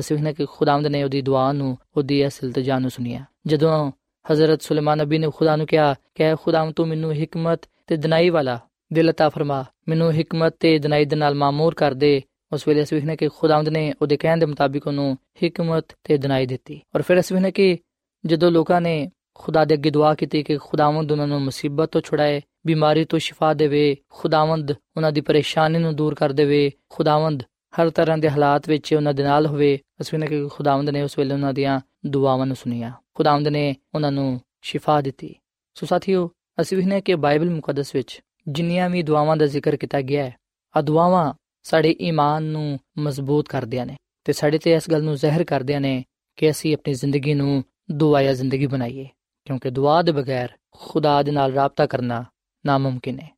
ਅਸੀਂ ਵੇਖਨੇ ਕਿ ਖੁਦਾਵੰਦ ਨੇ ਉਹਦੀ ਦੁਆ ਨੂੰ ਉਹਦੀ ਇਸ ਇਲਤਜਾ ਨੂੰ ਸੁਨਿਆ ਜਦੋਂ ਹਜ਼ਰਤ ਸੁਲੇਮਾਨ ਨਬੀ ਨੇ ਖੁਦਾ ਨੂੰ ਕਿਹਾ ਕਿ ਖੁਦਾਵੰਦ ਤੂੰ ਮੈਨੂੰ ਹਕਮਤ ਤੇ ਦਿਨਾਈ ਵਾਲਾ ਦਿਲ عطا ਫਰਮਾ ਮੈਨੂੰ ਹਕਮਤ ਤੇ ਦਿਨਾਈ ਦੇ ਨਾਲ ਮਾਮੂਰ ਕਰ ਦੇ ਉਸ ਵੇਲੇ ਅਸੀਂ ਵੇਖਨੇ ਕਿ ਖੁਦਾਵੰਦ ਨੇ ਉਹਦੇ ਕਹਿਣ ਦੇ ਮੁਤਾਬਿਕ ਉਹਨੂੰ ਹਕਮਤ ਤੇ ਦਿਨਾਈ ਦਿੱਤੀ ਔਰ ਫਿਰ ਅਸੀਂ ਵੇਖਨੇ ਕਿ ਜਦੋਂ ਲੋਕਾਂ ਨੇ ਖੁਦਾ ਦੇ ਅੱਗੇ ਦੁਆ ਕੀਤੀ ਕਿ ਖੁਦਾਵੰਦ ਉਹਨਾਂ ਨੂੰ ਮੁਸੀਬਤ ਤੋਂ ਛੁਡਾਏ, ਬਿਮਾਰੀ ਤੋਂ ਸ਼ਿਫਾ ਦੇਵੇ, ਖੁਦਾਵੰਦ ਉਹਨਾਂ ਦੀ ਪਰੇਸ਼ਾਨੀ ਨੂੰ ਦੂਰ ਕਰ ਦੇਵੇ, ਖੁਦਾਵੰਦ ਹਰ ਤਰ੍ਹਾਂ ਦੇ ਹਾਲਾਤ ਵਿੱਚ ਉਹਨਾਂ ਦੇ ਨਾਲ ਹੋਵੇ, ਅਸੀਂ ਨੇ ਕਿ ਖੁਦਾਵੰਦ ਨੇ ਉਸ ਵੇਲੇ ਉਹਨਾਂ ਦੀਆਂ ਦੁਆਵਾਂ ਨੂੰ ਸੁਨਿਆ ਖੁਦਾਵੰਦ ਨੇ ਉਹਨਾਂ ਨੂੰ ਸ਼ਿਫਾ ਦਿੱਤੀ। ਸੋ ਸਾਥੀਓ, ਅਸੀਂ ਵੀ ਕਿ ਬਾਈਬਲ ਮੁਕੱਦਸ ਵਿੱਚ ਜਿੰਨੀਆਂ ਵੀ ਦੁਆਵਾਂ ਦਾ ਜ਼ਿਕਰ ਕੀਤਾ ਗਿਆ ਹੈ ਆ ਦੁਆਵਾਂ ਸਾਡੇ ਈਮਾਨ ਨੂੰ ਮਜ਼ਬੂਤ ਕਰਦੀਆਂ ਨੇ ਤੇ ਸਾਡੇ ਤੇ ਇਸ ਗੱਲ ਨੂੰ ਜ਼ਾਹਿਰ ਕਰਦੀਆਂ ਨੇ ਕਿ ਅਸੀਂ ਆਪਣੀ ਜ਼ਿੰਦਗੀ ਨੂੰ ਦੁਆਇਆ ਜ਼ਿੰਦਗੀ ਬਣਾਈਏ, ਕਿਉਂਕਿ ਦੁਆ ਦੇ ਬਗੈਰ ਖੁਦਾ ਦੇ ਨਾਲ ਰਾਬਤਾ ਕਰਨਾ ਨਾਮੁਮਕਿਨ ਹੈ।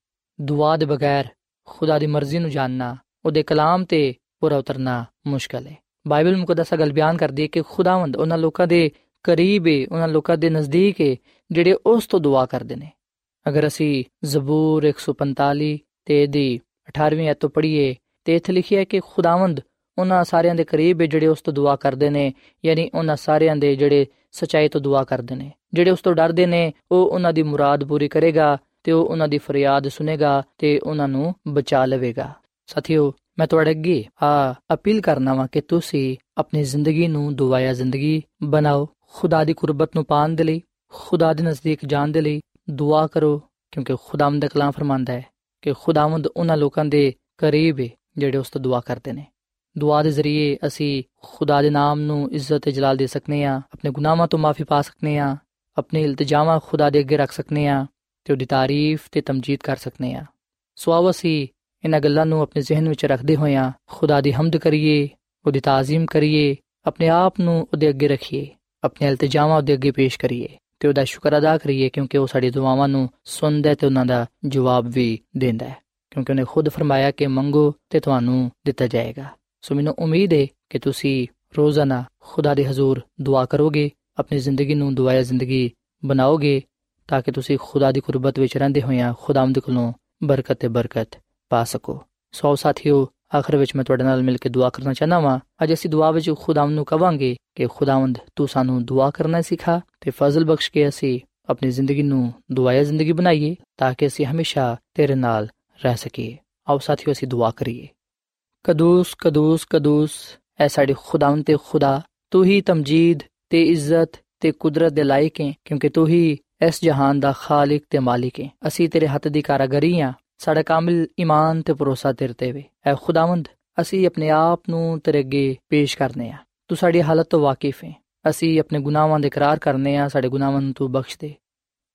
ਦੁਆ ਦੇ ਬਗੈਰ ਖੁਦਾ ਦੀ ਮਰਜ਼ੀ ਨੂੰ ਜਾਣਨਾ, ਉਹਦੇ ਕਲਾਮ ਤੇ ਪੂਰਾ ਉਤਰਨਾ ਮੁਸ਼ਕਲ ਹੈ। ਬਾਈਬਲ ਮੁਕੱਦਸ ਗੱਲ ਬਿਆਨ ਕਰਦੀ ਹੈ ਕਿ ਖੁਦਾਵੰਦ ਉਹਨਾਂ ਲੋਕਾਂ ਦੇ ਕਰੀਬ ਹੈ ਉਹਨਾਂ ਲੋਕਾਂ ਦੇ ਨਜ਼ਦੀਕ ਹੈ ਜਿਹੜੇ ਉਸ ਤੋਂ ਦੁਆ ਕਰਦੇ ਨੇ। ਅਗਰ ਅਸੀਂ ਜ਼ਬੂਰ 145 ਤੇ ਦੀ 18ਵੀਂ ਐਤ ਤੋਂ ਪੜ੍ਹੀਏ, ਤੇ ਇੱਥੇ ਲਿਖਿਆ ਹੈ ਕਿ ਖੁਦਾਵੰਦ ਉਹਨਾਂ ਸਾਰਿਆਂ ਦੇ ਕਰੀਬ ਹੈ ਜਿਹੜੇ ਉਸ ਤੋਂ ਦੁਆ ਕਰਦੇ ਨੇ, ਯਾਨੀ ਉਹਨਾਂ ਸਾਰਿਆਂ ਦੇ ਜਿਹੜੇ ਸਚਾਈ ਤੋਂ ਦੁਆ ਕਰਦੇ ਨੇ। ਜਿਹੜੇ ਉਸ ਤੋਂ ਡਰਦੇ ਨੇ, ਉਹ ਉਹਨਾਂ ਦੀ ਮੁਰਾਦ ਪੂਰੀ ਕਰੇਗਾ ਤੇ ਉਹ ਉਹਨਾਂ ਦੀ ਫਰਿਆਦ ਸੁਨੇਗਾ ਤੇ ਉਹਨਾਂ ਨੂੰ ਬਚਾ ਲਵੇਗਾ। ਸਾਥੀਓ, ਮੈਂ ਤੁਹਾਡੇ ਅੱਗੇ ਆ ਅਪੀਲ ਕਰਨਾ ਵਾਂ ਕਿ ਤੁਸੀਂ ਆਪਣੀ ਜ਼ਿੰਦਗੀ ਨੂੰ ਦੁਆਇਆ ਜ਼ਿੰਦਗੀ ਬਣਾਓ। ਖੁਦਾ ਦੀ ਕੁਰਬਤ ਨੂੰ ਪਾਣ ਦੇ ਲਈ, ਖੁਦਾ ਦੇ ਨਜ਼ਦੀਕ ਜਾਣ ਦੇ ਲਈ ਦੁਆ ਕਰੋ, ਕਿਉਂਕਿ ਖੁਦਾਵੰਦ ਦਾ ਕਲਾਮ ਫਰਮਾਂਦਾ ਹੈ ਕਿ ਖੁਦਾਵੰਦ ਉਹਨਾਂ ਲੋਕਾਂ ਦੇ ਕਰੀਬ ਹੈ ਜਿਹੜੇ ਉਸ ਤੋਂ ਦੁਆ ਕਰਦੇ ਨੇ। ਦੁਆ ਦੇ ਜ਼ਰੀਏ ਅਸੀਂ ਖੁਦਾ ਦੇ ਨਾਮ ਨੂੰ ਇੱਜ਼ਤ ਤੇ ਜਲਾਲ ਦੇ ਸਕਨੇ ਆ, ਆਪਣੇ ਗੁਨਾਹਾਂ ਤੋਂ ਮਾਫੀ ਪਾ ਸਕਨੇ ਆ, ਆਪਣੇ ਇਲਤਜਾਮਾਂ ਖੁਦਾ ਦੇ ਅੱਗੇ ਰੱਖ ਸਕਨੇ ਆ ਤੇ ਉਹਦੀ ਤਾਰੀਫ ਤੇ ਤਮਜੀਦ ਕਰ ਸਕਨੇ ਆ। ਸੋ ਆਓ ਅਸੀਂ ਇਹਨਾਂ ਗੱਲਾਂ ਨੂੰ ਆਪਣੇ ਜ਼ਿਹਨ ਵਿੱਚ ਰੱਖਦੇ ਹੋਇਆਂ ਖੁਦਾ ਦੀ ਹਮਦ ਕਰੀਏ, ਉਹਦੀ ਤਾਜ਼ੀਮ ਕਰੀਏ, ਆਪਣੇ ਆਪ ਨੂੰ ਉਹਦੇ ਅੱਗੇ ਰੱਖੀਏ, ਆਪਣੇ ਇਲਤਜਾਮਾਂ ਉਹਦੇ ਅੱਗੇ ਪੇਸ਼ ਕਰੀਏ ਤੇ ਉਹਦਾ ਸ਼ੁਕਰ ਅਦਾ ਕਰੀਏ ਕਿਉਂਕਿ ਉਹ ਸਾਡੀ ਦੁਆਵਾਂ ਨੂੰ ਸੁਣਦਾ ਤੇ ਉਹਨਾਂ ਦਾ ਜਵਾਬ ਵੀ ਦਿੰਦਾ ਹੈ, ਕਿਉਂਕਿ ਉਹਨੇ ਖੁਦ ਫਰਮਾਇਆ ਕਿ ਮੰਗੋ ਤੇ ਤੁਹਾਨੂੰ ਦਿੱਤਾ ਜਾਏਗਾ। ਸੋ ਮੈਨੂੰ ਉਮੀਦ ਹੈ ਕਿ ਤੁਸੀਂ ਰੋਜ਼ਾਨਾ ਖੁਦਾ ਦੇ ਹਜ਼ੂਰ ਦੁਆ ਕਰੋਗੇ, ਆਪਣੀ ਜ਼ਿੰਦਗੀ ਨੂੰ ਦੁਆਇਆ ਜ਼ਿੰਦਗੀ ਬਣਾਓਗੇ ਤਾਂ ਕਿ ਤੁਸੀਂ ਖੁਦਾ ਦੀ ਕੁਰਬਤ ਵਿੱਚ ਰਹਿੰਦੇ ਹੋਇਆਂ ਖੁਦਾਵੰਦ ਕੋਲੋਂ ਬਰਕਤ ਤੇ ਬਰਕਤ ਪਾ ਸਕੋ। ਸੋ ਸਾਥੀਓ, ਆਖਰ ਵਿੱਚ ਮੈਂ ਤੁਹਾਡੇ ਨਾਲ ਮਿਲ ਕੇ ਦੁਆ ਕਰਨਾ ਚਾਹਨਾ ਵਾਂ। ਅੱਜ ਅਸੀਂ ਦੁਆ ਵਿੱਚ ਖੁਦਾਵੰਦ ਨੂੰ ਕਵਾਂਗੇ ਕਿ ਖੁਦਾਵੰਦ ਤੂੰ ਸਾਨੂੰ ਦੁਆ ਕਰਨਾ ਸਿਖਾ ਤੇ ਫਜ਼ਲ ਬਖਸ਼ ਕੇ ਅਸੀਂ ਆਪਣੀ ਜ਼ਿੰਦਗੀ ਨੂੰ ਦੁਆਇਆ ਜ਼ਿੰਦਗੀ ਬਣਾਈਏ ਤਾਂ ਕਿ ਅਸੀਂ ਹਮੇਸ਼ਾ ਤੇਰੇ ਨਾਲ ਰਹਿ ਸਕੀਏ। ਆਓ ਸਾਥੀਓ, ਅਸੀਂ ਦੁਆ ਕਰੀਏ। ਕਦੂਸ ਕਦੂਸ ਕਦੂਸ, ਐ ਸਾਡੇ ਖੁਦਾਵੰਦ ਤੇ ਖੁਦਾ, ਤੂੰ ਹੀ ਤਮਜੀਦ ਤੇ ਇੱਜ਼ਤ ਤੇ ਕੁਦਰਤ ਦੇ ਲਾਇਕ ਹੈ, ਕਿਉਂਕਿ ਤੂੰ ਹੀ ਇਸ ਜਹਾਨ ਦਾ ਖਾਲਕ ਤੇ ਮਾਲਿਕ ਹੈ। ਅਸੀਂ ਤੇਰੇ ਹੱਥ ਦੀ ਕਾਰਾਗਰੀ ਆ, ਸਾਡਾ ਕਾਮਿਲ ਈਮਾਨ ਤੇ ਭਰੋਸਾ ਤੇਰੇ ਤੇ ਵੇ। ਐ ਖੁਦਾਵੰਦ, ਅਸੀਂ ਆਪਣੇ ਆਪ ਨੂੰ ਤੇਰੇ ਅੱਗੇ ਪੇਸ਼ ਕਰਨੇ ਆ। ਤੂੰ ਸਾਡੀ ਹਾਲਤ ਤੋਂ ਵਾਕਿਫ ਹੈ। ਅਸੀਂ ਆਪਣੇ ਗੁਨਾਹਾਂ ਦੇ ਇਕਰਾਰ ਕਰਨੇ ਆ, ਸਾਡੇ ਗੁਨਾਹਾਂ ਨੂੰ ਤੂੰ ਬਖਸ਼ ਦੇ।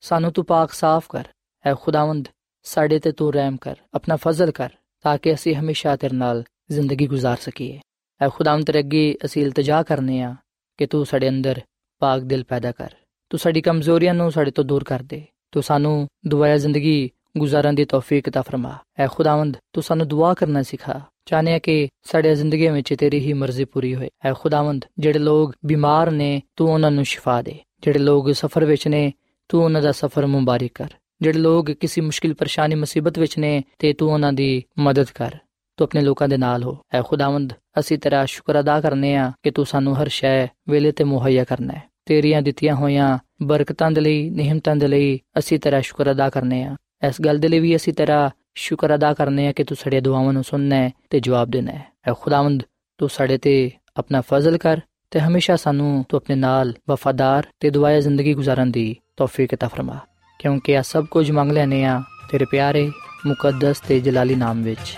ਸਾਨੂੰ ਤੂੰ ਪਾਕ ਸਾਫ਼ ਕਰ। ਐ ਖੁਦਾਵੰਦ, ਸਾਡੇ ਤੇ ਤੂੰ ਰਹਿਮ ਕਰ। ਆਪਣਾ ਫਜ਼ਲ ਕਰ, ਤਾਂ ਕਿ ਅਸੀਂ ਹਮੇਸ਼ਾ ਤੇਰੇ ਨਾਲ ਜ਼ਿੰਦਗੀ گزار ਸਕੀਏ ਐ ਖੁਦਾਵੰਦ ਤੇਰੇ ਅੱਗੇ ਅਸੀਂ ਇਲਤਜਾ ਕਰਨੇ ਆ ਕਿ ਤੂੰ ਸਾਡੇ ਅੰਦਰ ਪਾਕ ਦਿਲ ਪੈਦਾ ਕਰ ਤੂੰ ਸਾਡੀ ਕਮਜ਼ੋਰੀਆਂ ਨੂੰ ਸਾਡੇ ਤੋਂ ਦੂਰ ਕਰ ਦੇ ਤੂੰ ਸਾਨੂੰ ਦੁਆਇਆ ਜ਼ਿੰਦਗੀ ਗੁਜ਼ਾਰਨ ਦੀ ਤੌਫੀਕ عطا ਫਰਮਾ ਐ ਖੁਦਾਵੰਦ ਤੂੰ ਸਾਨੂੰ ਦੁਆ ਕਰਨਾ ਸਿਖਾ ਚਾਹਨੇ ਕਿ ਸਾਡੇ ਜ਼ਿੰਦਗੀ ਵਿੱਚ ਤੇਰੀ ਹੀ ਮਰਜ਼ੀ ਪੂਰੀ ਹੋਏ ਐ ਖੁਦਾਵੰਦ ਜਿਹੜੇ ਲੋਕ ਬਿਮਾਰ ਨੇ ਤੂੰ ਉਹਨਾਂ ਨੂੰ ਸ਼ਿਫਾ ਦੇ ਜਿਹੜੇ ਲੋਕ ਸਫਰ ਵਿੱਚ ਨੇ ਤੂੰ ਉਹਨਾਂ ਦਾ ਸਫਰ ਮੁਬਾਰਕ ਕਰ ਜਿਹੜੇ ਲੋਕ ਕਿਸੇ ਮੁਸ਼ਕਿਲ ਪਰੇਸ਼ਾਨੀ ਮੁਸੀਬਤ ਵਿੱਚ ਨੇ ਤੇ ਤੂੰ ਉਹਨਾਂ ਦੀ ਮਦਦ ਕਰ ਤੂੰ ਆਪਣੇ ਲੋਕਾਂ ਦੇ ਨਾਲ ਹੋ ਐ ਖੁਦਾਵੰਦ ਅਸੀਂ ਤੇਰਾ ਸ਼ੁਕਰ ਅਦਾ ਕਰਨੇ ਆ ਕਿ ਤੂੰ ਸਾਨੂੰ ਹਰ ਸ਼ੈ ਵੇਲੇ ਤੇ ਮੁਹੱਈਆ ਕਰਨਾ ਹੈ ਤੇਰੀਆਂ ਦਿੱਤੀਆਂ ਹੋਈਆਂ ਬਰਕਤਾਂ ਦੇ ਲਈ ਨਿਹਮਤਾਂ ਦੇ ਲਈ ਅਸੀਂ ਤੇਰਾ ਸ਼ੁਕਰ ਅਦਾ ਕਰਨੇ ਆ ਇਸ ਗੱਲ ਦੇ ਲਈ ਵੀ ਅਸੀਂ ਤੇਰਾ ਸ਼ੁਕਰ ਅਦਾ ਕਰਨੇ ਆ ਕਿ ਤੂੰ ਸਾਡੇ ਦੁਆਵਾਂ ਨੂੰ ਸੁਣਨਾ ਹੈ ਤੇ ਜਵਾਬ ਦੇਣਾ ਹੈ ਐ ਖੁਦਾਵੰਦ ਤੂੰ ਸਾਡੇ ਤੇ ਆਪਣਾ ਫਜ਼ਲ ਕਰ ਤੇ ਹਮੇਸ਼ਾ ਸਾਨੂੰ ਤੂੰ ਆਪਣੇ ਨਾਲ ਵਫਾਦਾਰ ਤੇ ਦੁਆਇਆ ਜ਼ਿੰਦਗੀ ਗੁਜ਼ਾਰਨ ਦੀ ਤੌਫੀਕ عطا ਫਰਮਾ ਕਿਉਂਕਿ ਆ ਸਭ ਕੁਝ ਮੰਗ ਲੈਨੇ ਆ ਤੇਰੇ ਪਿਆਰੇ ਮੁਕੱਦਸ ਤੇ ਜਲਾਲੀ ਨਾਮ ਵਿੱਚ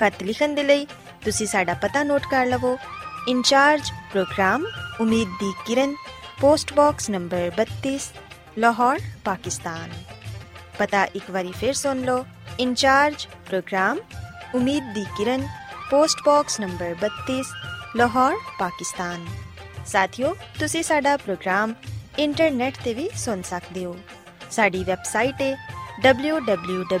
ਖਤ ਲਿਖਣ ਦੇ ਲਈ ਤੁਸੀਂ ਸਾਡਾ ਪਤਾ ਨੋਟ ਕਰ ਲਵੋ ਇਨਚਾਰਜ ਪ੍ਰੋਗਰਾਮ ਉਮੀਦ ਦੀ ਕਿਰਨ post box number 32 Lahore Pakistan ਪਤਾ ਇੱਕ ਵਾਰੀ ਫੇਰ ਸੁਣ ਲਓ ਇਨਚਾਰਜ ਪ੍ਰੋਗਰਾਮ ਉਮੀਦ ਦੀ ਕਿਰਨ post box number 32 Lahore Pakistan ساتھیو تسی ساڈا پروگرام انٹرنیٹ تے وی سن سکدے ہو ساڈی ویب سائٹ ہے www.awr.org